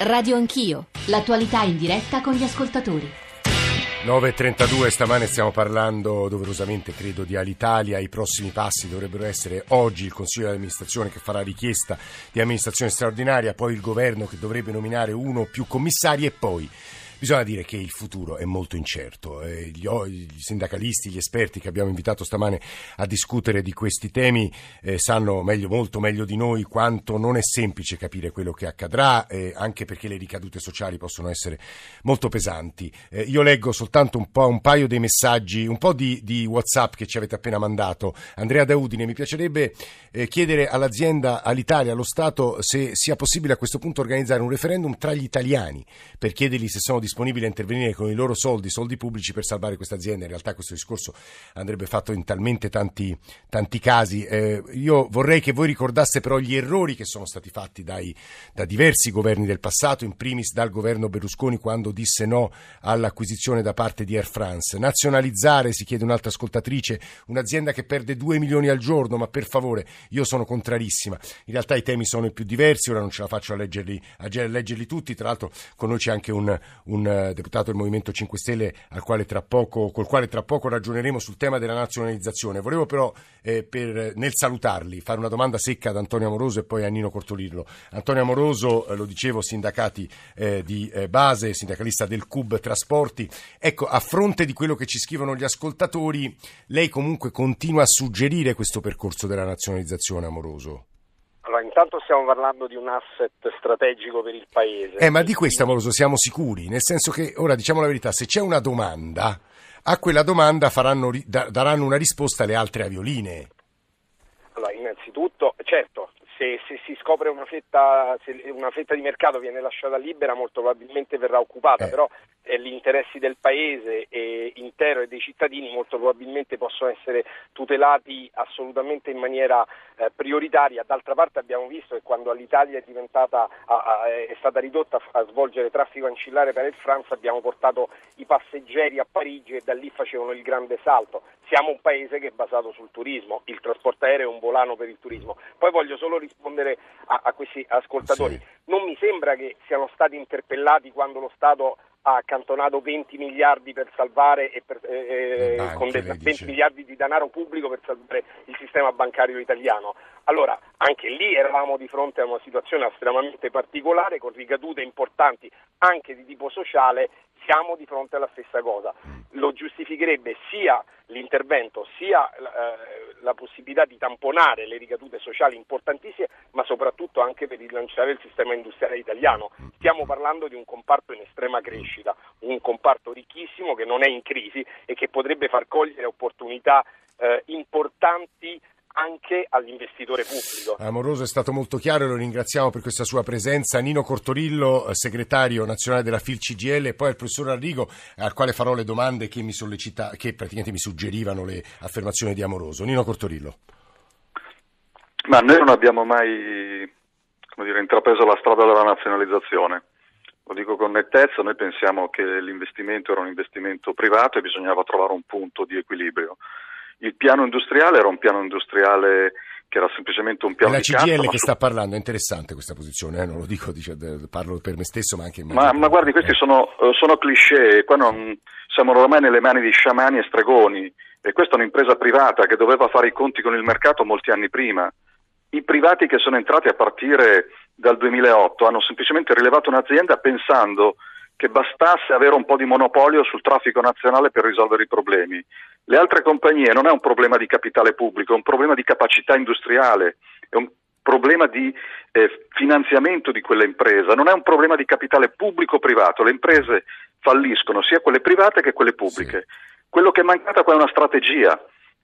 Radio Anch'io, l'attualità in diretta con gli ascoltatori. 9.32, stamane stiamo parlando doverosamente, credo, di Alitalia. I prossimi passi dovrebbero essere oggi il Consiglio di amministrazione che farà richiesta di amministrazione straordinaria, poi il governo che dovrebbe nominare uno o più commissari e poi Bisogna dire che il futuro è molto incerto. Eh, gli, gli, sindacalisti, gli esperti che abbiamo invitato stamane a discutere di questi temi eh, sanno meglio, molto meglio di noi quanto non è semplice capire quello che accadrà, eh, anche perché le ricadute sociali possono essere molto pesanti. Io leggo soltanto un, po', un paio dei messaggi, un po' di, di, WhatsApp che ci avete appena mandato. Andrea Daudine, mi piacerebbe chiedere all'azienda, all'Italia, allo Stato, se sia possibile a questo punto organizzare un referendum tra gli italiani per chiedergli se sono disponibili disponibili a intervenire con i loro soldi, soldi pubblici per salvare questa azienda. In realtà questo discorso andrebbe fatto in talmente tanti, tanti casi. Eh, io vorrei che voi ricordaste però gli errori che sono stati fatti dai, da diversi governi del passato, in primis dal governo Berlusconi quando disse no all'acquisizione da parte di Air France. Nazionalizzare, si chiede un'altra ascoltatrice, un'azienda che perde 2 milioni al giorno, ma per favore, io sono contrarissima. In realtà i temi sono i più diversi, ora non ce la faccio a leggerli, a leggerli tutti, tra l'altro con noi c'è anche un, un un eh, deputato del Movimento 5 Stelle al quale poco, col quale tra poco ragioneremo sul tema della nazionalizzazione. Volevo però, eh, per, nel salutarli, fare una domanda secca ad Antonio Amoroso e poi a Nino Cortolillo. Antonio Amoroso, eh, lo dicevo, sindacati eh, di eh, base, sindacalista del CUB Trasporti. Ecco, a fronte di quello che ci scrivono gli ascoltatori, lei comunque continua a suggerire questo percorso della nazionalizzazione, Amoroso? Allora, intanto stiamo parlando di un asset strategico per il Paese. Eh, ma di questo, amoroso, siamo sicuri, nel senso che, ora diciamo la verità, se c'è una domanda, a quella domanda faranno, daranno una risposta le altre avioline. Allora, innanzitutto, certo, se, se, si scopre una fetta, se una fetta di mercato viene lasciata libera, molto probabilmente verrà occupata, eh. però eh, gli interessi del paese eh, intero e dei cittadini molto probabilmente possono essere tutelati assolutamente in maniera eh, prioritaria. D'altra parte abbiamo visto che quando l'Italia è, diventata, a, a, è stata ridotta a svolgere traffico ancillare per il France abbiamo portato i passeggeri a Parigi e da lì facevano il grande salto. Siamo un paese che è basato sul turismo, il trasporto aereo è un volano per il turismo. Poi voglio solo rispondere a, a questi ascoltatori. Sì. Non mi sembra che siano stati interpellati quando lo Stato ha accantonato 20 miliardi per salvare e per, eh, banche, con 20 miliardi di denaro pubblico per salvare il sistema bancario italiano. Allora, anche lì eravamo di fronte a una situazione estremamente particolare con ricadute importanti anche di tipo sociale siamo di fronte alla stessa cosa. Lo giustificherebbe sia l'intervento, sia eh, la possibilità di tamponare le ricadute sociali importantissime, ma soprattutto anche per rilanciare il sistema industriale italiano. Stiamo parlando di un comparto in estrema crescita, un comparto ricchissimo che non è in crisi e che potrebbe far cogliere opportunità eh, importanti anche all'investitore pubblico. Amoroso è stato molto chiaro e lo ringraziamo per questa sua presenza. Nino Cortorillo, eh, segretario nazionale della FIL CGL, e poi al professor Arrigo, al quale farò le domande che mi, sollecita, che praticamente mi suggerivano le affermazioni di Amoroso. Nino Cortorillo. Ma noi non abbiamo mai dire, intrapreso la strada della nazionalizzazione. Lo dico con nettezza, noi pensiamo che l'investimento era un investimento privato e bisognava trovare un punto di equilibrio. Il piano industriale era un piano industriale che era semplicemente un piano è la di CGL cassa, che su... sta parlando, è interessante questa posizione, eh? non lo dico, dice, parlo per me stesso ma anche... Ma, ma guardi, questi eh. sono, eh, sono, cliché, qua non, siamo ormai nelle mani di sciamani e stregoni e questa è un'impresa privata che doveva fare i conti con il mercato molti anni prima. I privati che sono entrati a partire dal 2008 hanno semplicemente rilevato un'azienda pensando che bastasse avere un po' di monopolio sul traffico nazionale per risolvere i problemi. Le altre compagnie non è un problema di capitale pubblico, è un problema di capacità industriale, è un problema di eh, finanziamento di quell'impresa, non è un problema di capitale pubblico o privato, le imprese falliscono sia quelle private che quelle pubbliche. Sì. Quello che è mancato qua è una strategia,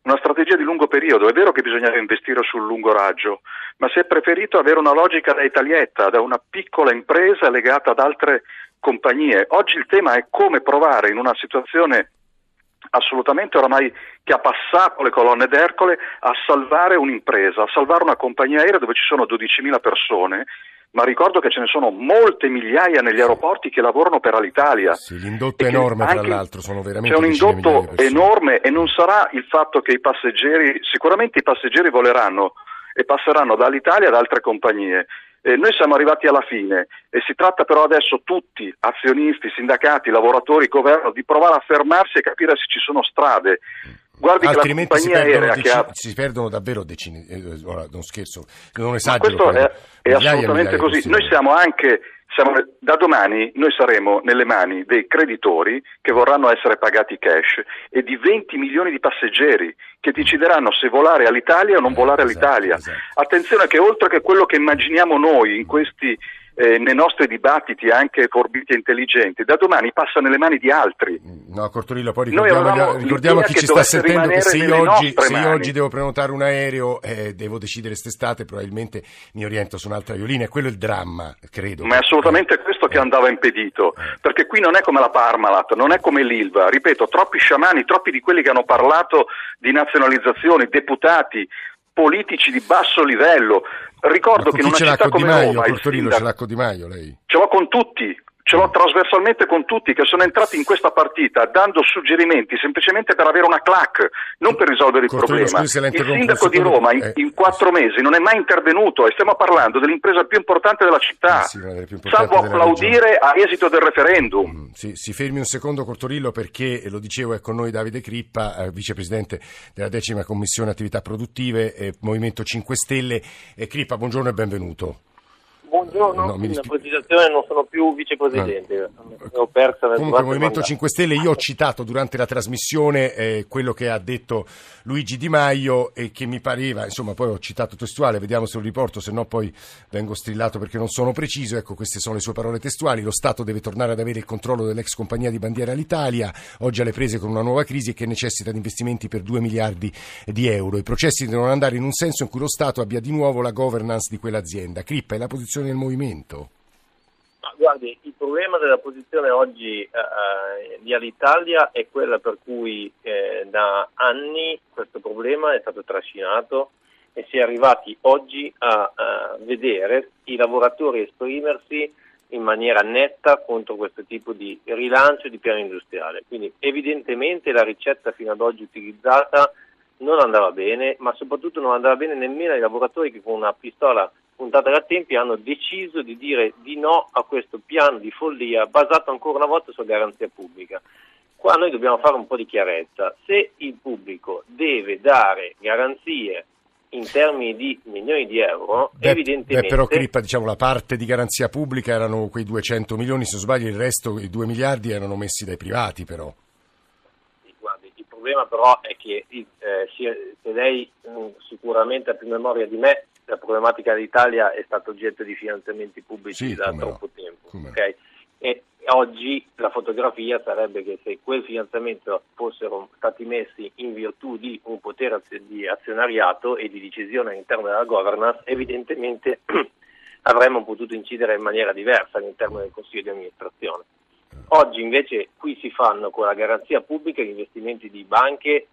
una strategia di lungo periodo. È vero che bisognava investire sul lungo raggio, ma si è preferito avere una logica da italietta, da una piccola impresa legata ad altre compagnie. Oggi il tema è come provare in una situazione assolutamente oramai che ha passato le colonne d'Ercole a salvare un'impresa, a salvare una compagnia aerea dove ci sono 12.000 persone, ma ricordo che ce ne sono molte migliaia negli aeroporti che lavorano per Alitalia. Sì, l'indotto è enorme tra l'altro, sono veramente C'è un indotto enorme e non sarà il fatto che i passeggeri, sicuramente i passeggeri voleranno e passeranno dall'Italia ad altre compagnie, Eh, noi siamo arrivati alla fine e si tratta però adesso tutti, azionisti, sindacati, lavoratori, governo, di provare a fermarsi e capire se ci sono strade. Guardi Altrimenti si perdono, dec- ha... si perdono, davvero decine, eh, ora non scherzo, non esagero. Questo è, è assolutamente così. Noi siamo anche siamo, da domani noi saremo nelle mani dei creditori che vorranno essere pagati cash e di 20 milioni di passeggeri che decideranno se volare all'Italia o non eh, volare esatto, all'Italia. Esatto. Attenzione che oltre che quello che immaginiamo noi in questi eh, nei nostri dibattiti anche forbiti e intelligenti, da domani passa nelle mani di altri. No, Cortorillo, poi ricordiamo, ricordiamo a chi ci sta sentendo che se io, oggi, se io oggi, devo prenotare un aereo e eh, devo decidere quest'estate, probabilmente mi oriento su un'altra violina e quello è il dramma, credo. Ma è assolutamente questo che andava impedito, eh. perché qui non è come la Parmalat, non è come l'Ilva, ripeto, troppi sciamani, troppi di quelli che hanno parlato di nazionalizzazioni, deputati, politici di basso livello. Ricordo che in una città come Maio, Roma... Portorino, ce l'ha con Di Maio lei? Ce l'ho con tutti, ce l'ho trasversalmente con tutti che sono entrati in questa partita dando suggerimenti semplicemente per avere una clac, non per risolvere il Cortolino, problema. Scusi, il sindaco di Roma in, eh. in, quattro mesi non è mai intervenuto e stiamo parlando dell'impresa più importante della città, eh sì, salvo applaudire a esito del referendum. Mm, sì, si fermi un secondo Cortorillo perché, lo dicevo, è con noi Davide Crippa, eh, vicepresidente della decima commissione attività produttive, eh, Movimento 5 Stelle. Crippa, buongiorno e benvenuto. Buongiorno, no, mi in precisazione non sono più vicepresidente, ah. ho perso nel Comunque il Movimento 5 Stelle, io ho citato durante la trasmissione eh, quello che ha detto Luigi Di Maio e che mi pareva, insomma poi ho citato testuale, vediamo se lo riporto, se no poi vengo strillato perché non sono preciso, ecco queste sono le sue parole testuali, lo Stato deve tornare ad avere il controllo dell'ex compagnia di bandiera all'Italia, oggi alle prese con una nuova crisi e che necessita di investimenti per 2 miliardi di euro. I processi devono andare in un senso in cui lo Stato abbia di nuovo la governance di quell'azienda. Crippa è la posizione del movimento? guardi, il problema della posizione oggi eh, di Alitalia è quella per cui eh, da anni questo problema è stato trascinato e si è arrivati oggi a, a vedere i lavoratori esprimersi in maniera netta contro questo tipo di rilancio di piano industriale. Quindi evidentemente la ricetta fino ad oggi utilizzata non andava bene, ma soprattutto non andava bene nemmeno ai lavoratori che con una pistola puntata da tempi hanno deciso di dire di no a questo piano di follia basato ancora una volta sulla garanzia pubblica. Qua noi dobbiamo fare un po' di chiarezza. Se il pubblico deve dare garanzie in termini di milioni di euro, beh, evidentemente... Beh, però Crippa, diciamo, la parte di garanzia pubblica erano quei 200 milioni, se non sbaglio il resto, i 2 miliardi erano messi dai privati però. guardi, il problema però è che eh, se lei mh, mm, sicuramente ha più memoria di me, la problematica dell'Italia è stata oggetto di finanziamenti pubblici sì, da troppo no. tempo. Okay? E oggi la fotografia sarebbe che se quel finanziamento fossero stati messi in virtù di un potere di azionariato e di decisione all'interno della governance, evidentemente avremmo potuto incidere in maniera diversa all'interno del Consiglio di amministrazione. Oggi invece qui si fanno con la garanzia pubblica gli investimenti di banche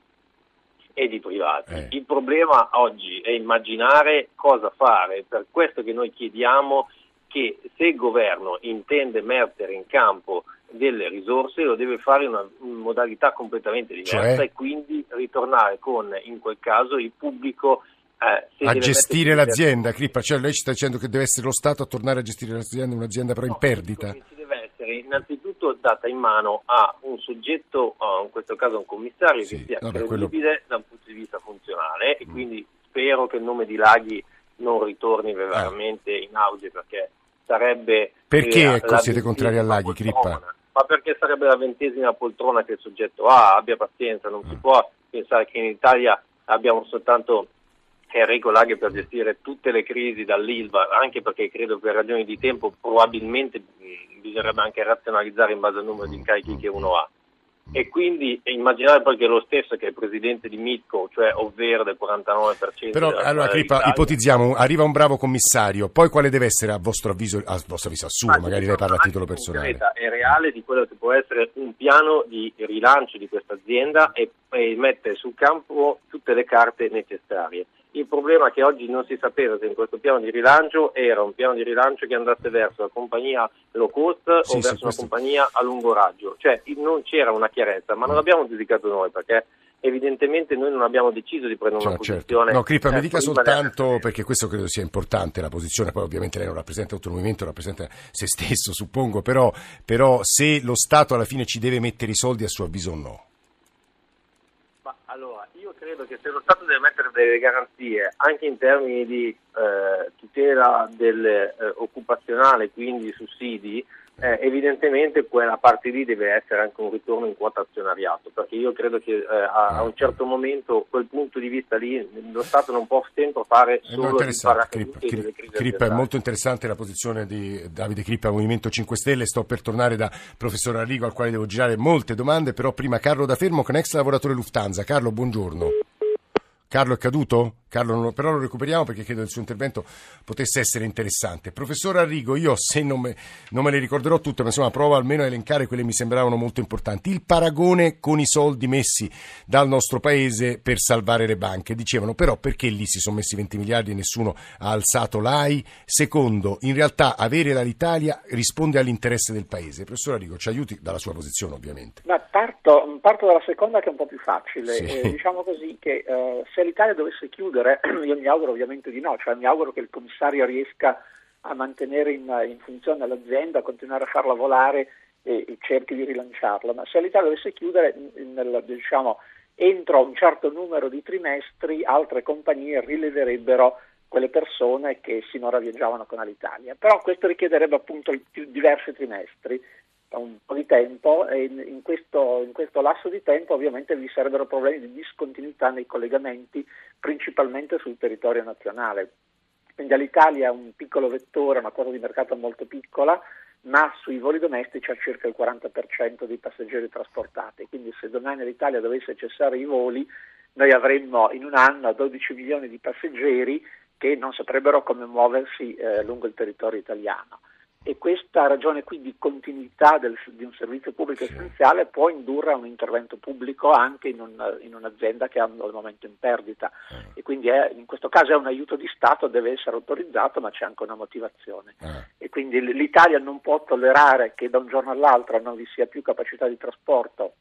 e di privati. Eh. Il problema oggi è immaginare cosa fare, per questo che noi chiediamo che se il governo intende mettere in campo delle risorse lo deve fare in una modalità completamente diversa cioè? e quindi ritornare con in quel caso il pubblico eh, a gestire l'azienda, Crippa, cioè lei ci sta dicendo che deve essere lo Stato a tornare a gestire l'azienda, un'azienda però in perdita? Ci deve essere innanzitutto data in mano a un soggetto, in questo caso un commissario, sì, che sia vabbè, credibile quello... da un punto di vista funzionale e mm. quindi spero che il nome di Laghi non ritorni veramente ah. in auge perché sarebbe... Perché ecco, siete contrari a Laghi, Crippa? Ma perché sarebbe la ventesima poltrona che il soggetto ha, abbia pazienza, non mm. si può pensare che in Italia abbiamo soltanto Enrico Laghi per gestire tutte le crisi dall'ILVA, anche perché credo per ragioni di tempo probabilmente bisognerebbe anche razionalizzare in base al numero di incarichi che uno ha. E quindi immaginare poi che lo stesso che è il presidente di Mitco, cioè ovvero del 49%. Però allora Crippa, ipotizziamo, arriva un bravo commissario, poi quale deve essere a vostro avviso, a vostro avviso assumo, magari lei parla a titolo personale. È reale di quello che può essere un piano di rilancio di questa azienda e, e mettere sul campo tutte le carte necessarie. Il problema è che oggi non si sapeva se in questo piano di rilancio era un piano di rilancio che andasse verso la compagnia low cost sì, o verso sì, una compagnia a lungo raggio, cioè non c'era una chiarezza, ma non l'abbiamo giudicato noi perché evidentemente noi non abbiamo deciso di prendere cioè, una certo. posizione. No, Crippa, mi dica soltanto, perché questo credo sia importante, la posizione, poi ovviamente lei non rappresenta tutto il movimento, rappresenta se stesso, suppongo, però, però se lo Stato alla fine ci deve mettere i soldi a suo avviso o no? Ma allora, credo che se lo Stato deve mettere delle garanzie anche in termini di eh, tutela dell'occupazionale, eh, quindi sussidi, eh, evidentemente quella parte lì deve essere anche un ritorno in quota azionariato, perché io credo che eh, a, a, un certo momento quel punto di vista lì lo Stato non può sempre fare solo di Crippa, Crippa, è molto interessante la posizione di Davide Crippa, Movimento 5 Stelle, sto per tornare da professor Arrigo al quale devo girare molte domande, però prima Carlo da Fermo con ex lavoratore Lufthansa. Carlo, buongiorno. Carlo è caduto? Carlo, però lo recuperiamo perché credo il suo intervento potesse essere interessante. Professor Arrigo, io se non me, non me le ricorderò tutte, ma insomma provo almeno a elencare quelle che mi sembravano molto importanti. Il paragone con i soldi messi dal nostro paese per salvare le banche. Dicevano però perché lì si sono messi 20 miliardi e nessuno ha alzato l'AI? Secondo, in realtà avere l'Italia risponde all'interesse del paese. Professor Arrigo, ci aiuti dalla sua posizione ovviamente. Ma parto, parto dalla seconda che è un po' più facile. Sì. Eh, diciamo così che eh, se l'Italia dovesse chiudere chiudere? Io mi auguro ovviamente di no, cioè mi auguro che il commissario riesca a mantenere in, in funzione l'azienda, a continuare a farla volare e, e, cerchi di rilanciarla, ma se l'Italia dovesse chiudere nel, diciamo, entro un certo numero di trimestri altre compagnie rileverebbero quelle persone che sinora viaggiavano con l'Italia. Però questo richiederebbe appunto diversi trimestri un po' di tempo e in questo, in questo, lasso di tempo ovviamente vi sarebbero problemi di discontinuità nei collegamenti principalmente sul territorio nazionale. Quindi all'Italia è un piccolo vettore, una quota di mercato molto piccola, ma sui voli domestici ha circa il 40% dei passeggeri trasportati. Quindi se domani l'Italia dovesse cessare i voli, noi avremmo in un anno 12 milioni di passeggeri che non saprebbero come muoversi eh, lungo il territorio italiano e questa ragione qui di continuità del, di un servizio pubblico sì. essenziale può indurre a un intervento pubblico anche in, un, in un'azienda che è al momento in perdita eh. e quindi è, in questo caso è un aiuto di Stato, deve essere autorizzato ma c'è anche una motivazione eh. e quindi l'Italia non può tollerare che da un giorno all'altro non vi sia più capacità di trasporto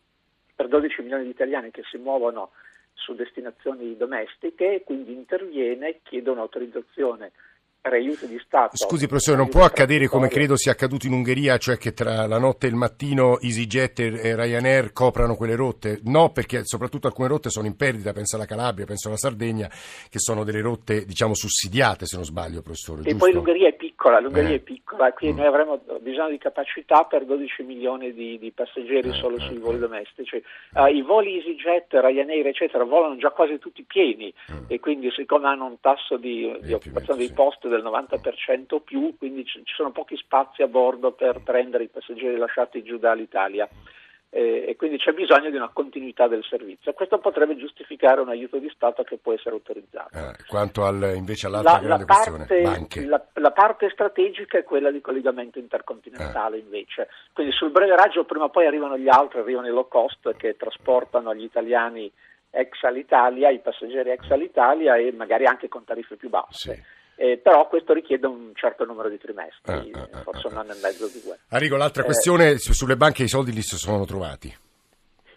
per 12 milioni di italiani che si muovono su destinazioni domestiche e quindi interviene, chiede un'autorizzazione per aiuto di Stato. Scusi professore, non può accadere come credo sia accaduto in Ungheria, cioè che tra la notte e il mattino EasyJet e Ryanair coprano quelle rotte? No, perché soprattutto alcune rotte sono in perdita, penso alla Calabria, penso alla Sardegna, che sono delle rotte diciamo sussidiate se non sbaglio professore. E giusto? poi l'Ungheria è piccola, l'Ungheria eh. è piccola, quindi mm. noi avremo bisogno di capacità per 12 milioni di, di passeggeri eh, solo eh, sui voli domestici. Uh, I voli EasyJet, Ryanair eccetera volano già quasi tutti pieni mm. e quindi siccome hanno un tasso di, di occupazione dei posti del 90% o più, quindi ci sono pochi spazi a bordo per prendere i passeggeri lasciati giù dall'Italia. Eh, e quindi c'è bisogno di una continuità del servizio. Questo potrebbe giustificare un aiuto di Stato che può essere autorizzato. Eh, quanto al, invece all'altra la, grande la parte, questione, la, la, parte strategica è quella di collegamento intercontinentale eh. invece, quindi sul breve raggio prima o poi arrivano gli altri, arrivano i low cost che trasportano gli italiani ex all'Italia, i passeggeri ex all'Italia e magari anche con tariffe più basse. Sì eh, però questo richiede un certo numero di trimestri, ah, ah, forse ah, un anno e mezzo di due. Arrigo, l'altra eh, questione, sulle banche i soldi li si sono trovati?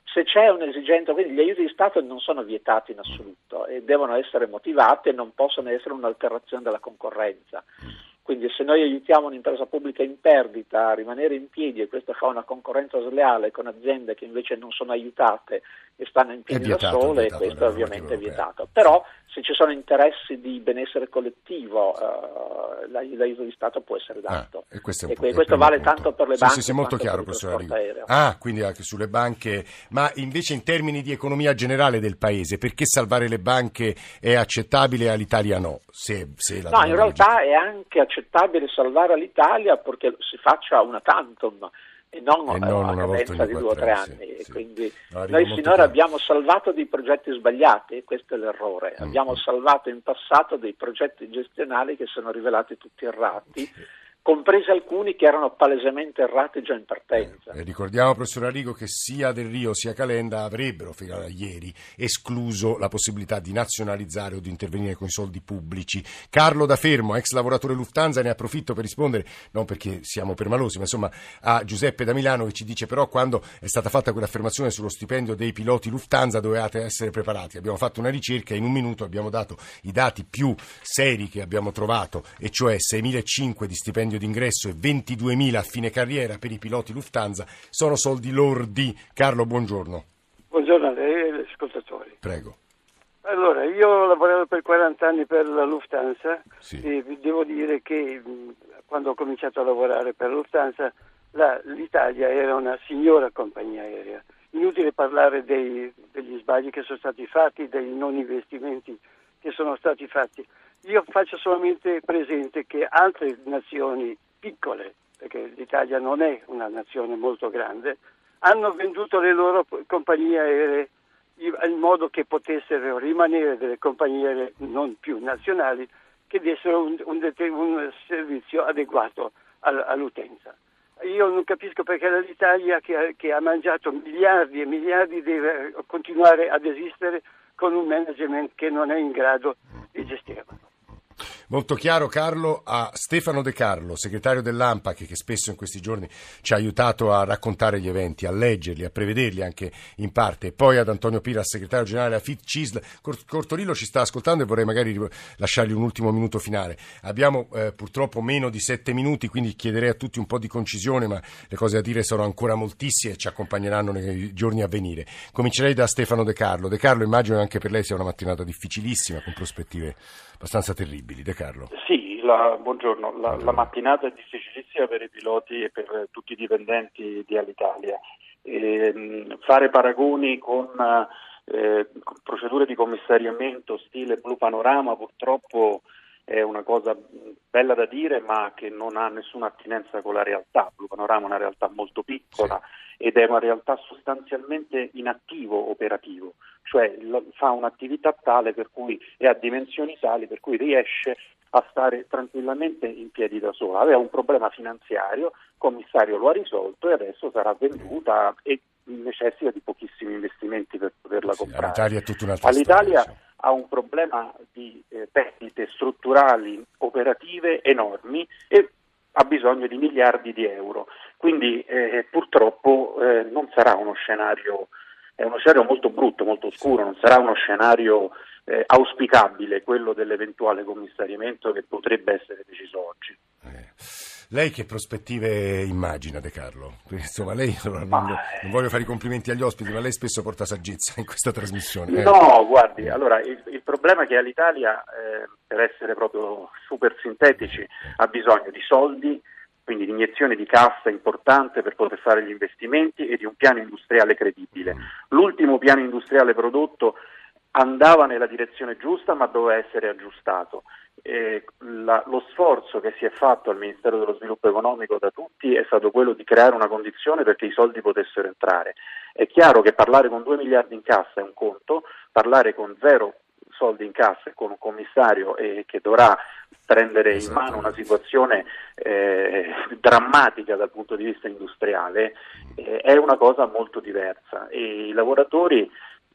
Se c'è un'esigenza, quindi gli aiuti di Stato non sono vietati in assoluto e devono essere motivati e non possono essere un'alterazione della concorrenza. Mm. Quindi se noi aiutiamo un'impresa pubblica in perdita a rimanere in piedi e questo fa una concorrenza sleale con aziende che invece non sono aiutate e stanno in piedi vietato, da sole, questo ovviamente è vietato. Però se ci sono interessi di benessere collettivo, uh, l'aiuto di Stato può essere dato. Ah, e questo, e questo vale punto. tanto per le banche. Sì, sì, molto chiaro, professor Arrigo. Ah, quindi anche sulle banche, ma invece in termini di economia generale del Paese, perché salvare le banche è accettabile e all'Italia no? Se, se no, in realtà è anche accettabile salvare l'Italia perché si faccia una tantum e non, e non una cadenza di due o tre anni. Sì, Quindi no, noi sinora chiaro. abbiamo salvato dei progetti sbagliati e questo è l'errore. Mm. Abbiamo salvato in passato dei progetti gestionali che sono rivelati tutti errati. Compresi alcuni che erano palesemente errati già in partenza. Eh, ricordiamo, professor Arrigo, che sia Del Rio sia Calenda avrebbero, fino a ieri, escluso la possibilità di nazionalizzare o di intervenire con i soldi pubblici. Carlo da Fermo, ex lavoratore Lufthansa, ne approfitto per rispondere, non perché siamo permalosi, ma insomma a Giuseppe da Milano che ci dice però quando è stata fatta quell'affermazione sullo stipendio dei piloti Lufthansa dovevate essere preparati. Abbiamo fatto una ricerca e in un minuto abbiamo dato i dati più seri che abbiamo trovato, e cioè 6.500 di stipendio stipendio d'ingresso e 22.000 a fine carriera per i piloti Lufthansa sono soldi lordi. Carlo, buongiorno. Buongiorno a lei e agli ascoltatori. Prego. Allora, io ho lavorato per 40 anni per la Lufthansa Sì. e devo dire che quando ho cominciato a lavorare per la Lufthansa la- l'Italia era una signora compagnia aerea. Inutile parlare dei- degli sbagli che sono stati fatti, dei non investimenti che sono stati fatti. Io faccio solamente presente che altre nazioni piccole, perché l'Italia non è una nazione molto grande, hanno venduto le loro compagnie aeree in modo che potessero rimanere delle compagnie aeree non più nazionali che dessero un, un un servizio adeguato al- all'utenza. Io non capisco perché l'Italia che che ha mangiato miliardi e miliardi deve continuare ad esistere con un management che non è in grado di gestirlo. Molto chiaro Carlo, a Stefano De Carlo, segretario dell'AMPAC, che spesso in questi giorni ci ha aiutato a raccontare gli eventi, a leggerli, a prevederli anche in parte, e poi ad Antonio Piras, segretario generale della FIT CISL. Cor- Cortorillo ci sta ascoltando e vorrei magari ri- lasciargli un ultimo minuto finale. Abbiamo eh, purtroppo meno di sette minuti, quindi chiederei a tutti un po' di concisione, ma le cose da dire sono ancora moltissime e ci accompagneranno nei giorni a venire. Comincerei da Stefano De Carlo. De Carlo, immagino che anche per lei sia una mattinata difficilissima, con prospettive abbastanza terribili. De Carlo. Sì, la, buongiorno. La, la mattinata è difficilissima per i piloti e per tutti i dipendenti di Alitalia. Ehm, fare paragoni con, eh, procedure di commissariamento stile Blu Panorama purtroppo è una cosa bella da dire ma che non ha nessuna attinenza con la realtà. Blu Panorama è una realtà molto piccola ed è una realtà sostanzialmente inattivo operativo, cioè fa un'attività tale per cui è a dimensioni tali per cui riesce a stare tranquillamente in piedi da sola. Aveva un problema finanziario, il commissario lo ha risolto e adesso sarà venduta e necessita di pochissimi investimenti per poterla Sì, comprare. All'Italia All'Italia storia, ha un problema di eh, perdite strutturali operative enormi e ha bisogno di miliardi di euro. Quindi eh, purtroppo eh, non sarà uno scenario, è uno scenario molto brutto, molto oscuro, non sarà uno scenario eh, auspicabile quello dell'eventuale commissariamento che potrebbe essere deciso oggi. Eh. Lei che prospettive immagina, De Carlo? Insomma, lei non, non- non voglio fare i complimenti agli ospiti, ma lei spesso porta saggezza in questa trasmissione. eh. No, guardi, allora il, il problema è che l'Italia, eh, per essere proprio super sintetici, ha bisogno di soldi, quindi di iniezione di cassa importante per poter fare gli investimenti e di un piano industriale credibile. L'ultimo piano industriale prodotto andava nella direzione giusta ma doveva essere aggiustato. Eh, la- lo sforzo che si è fatto al Ministero dello Sviluppo Economico da tutti è stato quello di creare una condizione perché i soldi potessero entrare. È chiaro che parlare con 2 miliardi in cassa è un conto, parlare con zero soldi in cassa e con un commissario eh, che dovrà prendere in Esatto. mano una situazione eh, drammatica dal punto di vista industriale eh, è una cosa molto diversa e i lavoratori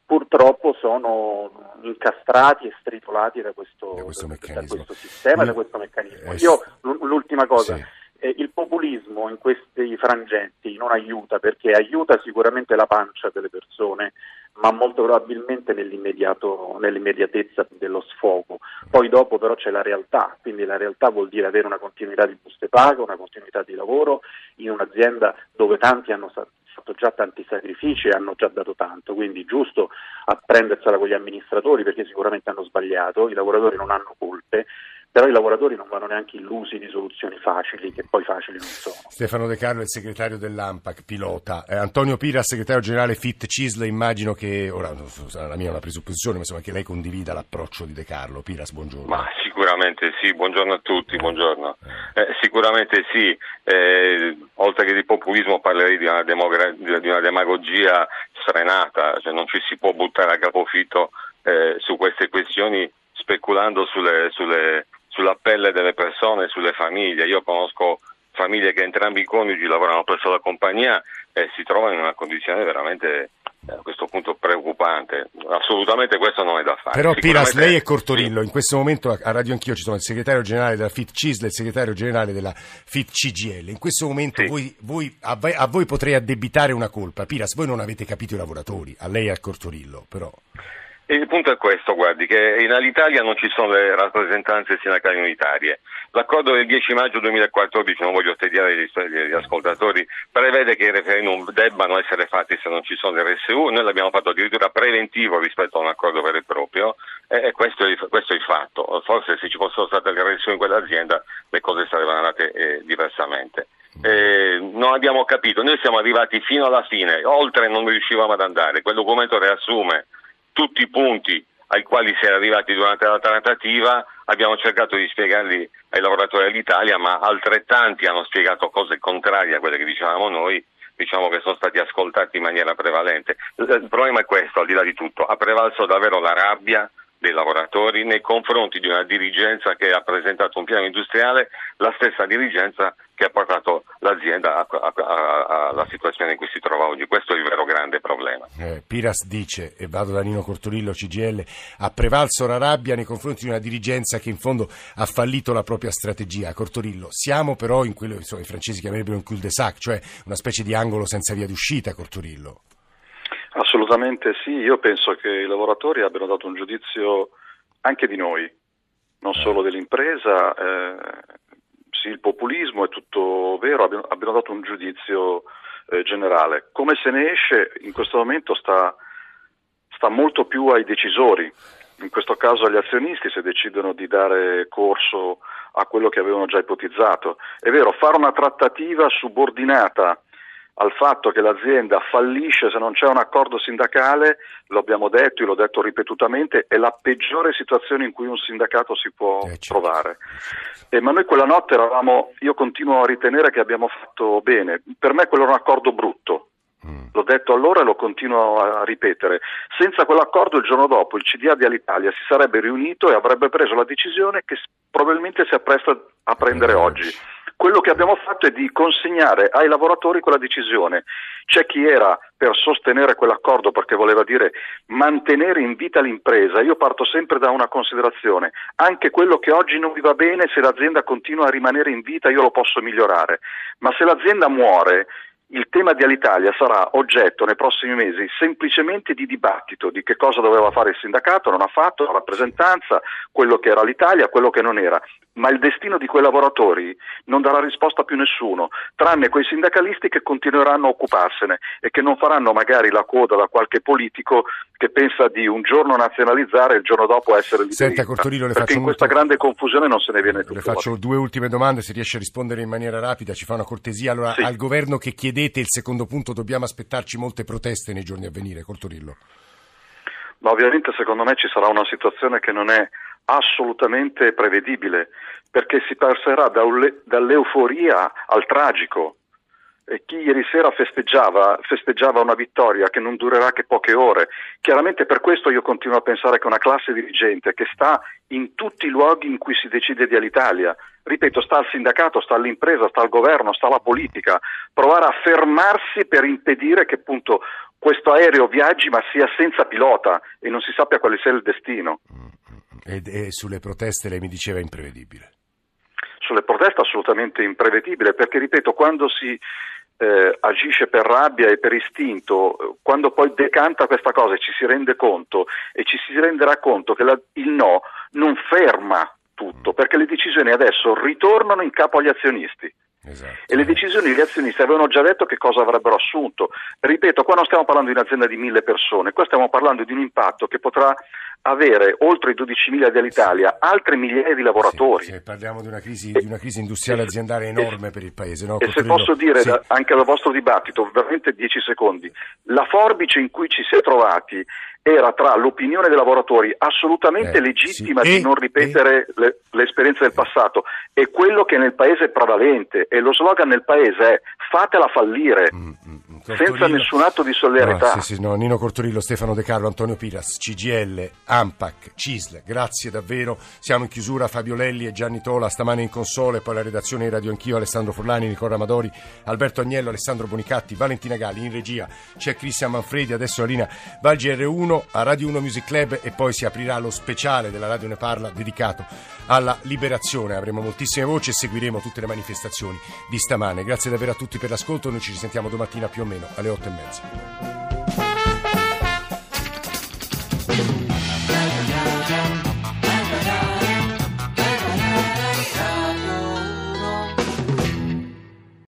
purtroppo sono incastrati e stritolati da questo, Da questo da meccanismo. questo sistema da questo meccanismo. eh, Io l'ultima cosa, Sì. eh, il populismo in questi frangenti non aiuta perché aiuta sicuramente la pancia delle persone, ma molto probabilmente nell'immediatezza dello sfogo. Poi dopo però c'è la realtà, quindi la realtà vuol dire avere una continuità di buste paga, una continuità di lavoro in un'azienda dove tanti hanno fatto già tanti sacrifici e hanno già dato tanto, quindi giusto a prendersela con gli amministratori perché sicuramente hanno sbagliato, i lavoratori non hanno colpe, però i lavoratori non vanno neanche illusi di soluzioni facili, che poi facili non sono. Stefano De Carlo è il segretario dell'AMPAC, pilota. Eh, Antonio Pira, segretario generale FIT CISL, immagino che, ora sarà la mia una presuppposizione, ma insomma che lei condivida l'approccio di De Carlo. Piras, buongiorno. Ma sicuramente sì, buongiorno a tutti, buongiorno. Eh, sicuramente sì, eh, oltre che di populismo parlerei di una, demogra- di una demagogia sfrenata, cioè non ci si può buttare a capofitto eh, su queste questioni speculando sulle, sulle sulla pelle delle persone sulle famiglie. Io conosco famiglie che entrambi i coniugi lavorano presso la compagnia e si trovano in una condizione veramente a questo punto preoccupante. Assolutamente questo non è da fare. Però Piras, lei è Cortorillo, sì. in questo momento a Radio Anch'io ci sono il segretario generale della FIT CISL e il segretario generale della FIT CGL. In questo momento sì. voi, voi, a, a, voi potrei addebitare una colpa. Piras, voi non avete capito i lavoratori, a lei e a Cortorillo, però... Il punto è questo, guardi, che in Alitalia non ci sono le rappresentanze sindacali unitarie. L'accordo del 10 maggio 2014, non voglio tediare gli, gli, ascoltatori, prevede che i referendum debbano essere fatti se non ci sono le RSU, noi l'abbiamo fatto addirittura preventivo rispetto a un accordo vero e proprio e questo è, questo è il fatto. Forse se ci fossero state le RSU in quell'azienda le cose sarebbero andate eh, diversamente. Eh, non abbiamo capito, noi siamo arrivati fino alla fine, oltre non riuscivamo ad andare, quel documento riassume tutti i punti ai quali si è arrivati durante la trattativa, abbiamo cercato di spiegarli ai lavoratori dell'Italia, ma altrettanti hanno spiegato cose contrarie a quelle che dicevamo noi, diciamo che sono stati ascoltati in maniera prevalente. Il problema è questo, al di là di tutto, ha prevalso davvero la rabbia dei lavoratori nei confronti di una dirigenza che ha presentato un piano industriale, la stessa dirigenza che ha portato l'azienda alla situazione in cui si trova oggi. Questo è il vero grande problema. Eh, Piras dice, e vado da Nino Cortolillo, CGL, ha prevalso la rabbia nei confronti di una dirigenza che in fondo ha fallito la propria strategia. Cortorillo, siamo però in quello che i francesi chiamerebbero un cul-de-sac, cioè una specie di angolo senza via d'uscita, Cortorillo. Assolutamente sì, io penso che i lavoratori abbiano dato un giudizio anche di noi, non eh. solo dell'impresa, eh, sì il populismo è tutto vero, abbiano, abbiano dato un giudizio eh, generale. Come se ne esce in questo momento sta, sta molto più ai decisori, in questo caso agli azionisti se decidono di dare corso a quello che avevano già ipotizzato. È vero, fare una trattativa subordinata al fatto che l'azienda fallisce se non c'è un accordo sindacale, lo abbiamo detto, io l'ho detto ripetutamente, è la peggiore situazione in cui un sindacato si può eh, certo. trovare. Eh, ma noi quella notte eravamo, io continuo a ritenere che abbiamo fatto bene, per me quello era un accordo brutto. Mm. L'ho detto allora e lo continuo a ripetere. Senza quell'accordo il giorno dopo il CDA di Alitalia si sarebbe riunito e avrebbe preso la decisione che probabilmente si appresta a prendere eh, oggi quello che abbiamo fatto è di consegnare ai lavoratori quella decisione. C'è chi era per sostenere quell'accordo perché voleva dire mantenere in vita l'impresa. Io parto sempre da una considerazione. Anche quello che oggi non vi va bene, se l'azienda continua a rimanere in vita, io lo posso migliorare. Ma se l'azienda muore, il tema di Alitalia sarà oggetto nei prossimi mesi semplicemente di dibattito di che cosa doveva fare il sindacato, non ha fatto, la rappresentanza, quello che era l'Italia, quello che non era. Ma il destino di quei lavoratori non darà risposta a più nessuno, tranne quei sindacalisti che continueranno a occuparsene e che non faranno magari la coda da qualche politico che pensa di un giorno nazionalizzare e il giorno dopo essere liberista. Senta Cortorino, le Perché in questa molto... grande confusione non se ne viene tutto. Le faccio due ultime domande, se riesce a rispondere in maniera rapida, ci fa una cortesia. Allora, sì. al governo che chiede vedete il secondo punto, dobbiamo aspettarci molte proteste nei giorni a venire, Cortorillo? Ma ovviamente secondo me ci sarà una situazione che non è assolutamente prevedibile, perché si passerà dall'euforia al tragico. E chi ieri sera festeggiava, festeggiava una vittoria che non durerà che poche ore. Chiaramente per questo io continuo a pensare che una classe dirigente che sta in tutti i luoghi in cui si decide di Alitalia, ripeto, sta al sindacato, sta all'impresa, sta al governo, sta alla politica, provare a fermarsi per impedire che appunto questo aereo viaggi ma sia senza pilota e non si sappia quale sia il destino. E, e sulle proteste lei mi diceva imprevedibile. Sulle proteste assolutamente imprevedibile perché, ripeto, quando si eh, agisce per rabbia e per istinto, quando poi decanta questa cosa e ci si rende conto e ci si renderà conto che la, il no non ferma tutto, perché le decisioni adesso ritornano in capo agli azionisti. Esatto. E le decisioni degli azionisti avevano già detto che cosa avrebbero assunto. Ripeto, qua non stiamo parlando di un'azienda di mille persone, qua stiamo parlando di un impatto che potrà avere oltre i 12 mila dell'Italia altre migliaia di lavoratori. Sì, sì, parliamo di una, crisi, di una crisi, industriale aziendale enorme e, per il Paese. No? E se posso dire sì. da, anche dal vostro dibattito, veramente 10 secondi, la forbice in cui ci si è trovati era tra l'opinione dei lavoratori assolutamente eh, legittima sì. di e, non ripetere e... le, le, esperienze del passato e quello che nel paese è prevalente e lo slogan nel paese è fatela fallire. Mm, senza nessun atto di solidarietà. No, sì, sì, no. Nino Cortorillo, Stefano De Carlo, Antonio Piras, CGL, AMPAC, CISL, grazie davvero. Siamo in chiusura, Fabio Lelli e Gianni Tola, stamane in console, poi la redazione di Radio Anch'io, Alessandro Forlani, Nicola Amadori, Alberto Agnello, Alessandro Bonicatti, Valentina Gali, in regia c'è Cristian Manfredi, adesso la linea va al GR1 a Radio 1 Music Club e poi si aprirà lo speciale della Radio Ne Parla dedicato alla liberazione. Avremo moltissime voci e seguiremo tutte le manifestazioni di stamane. Grazie davvero a tutti per l'ascolto, noi ci risentiamo domattina più o meno meno alle otto e mezza.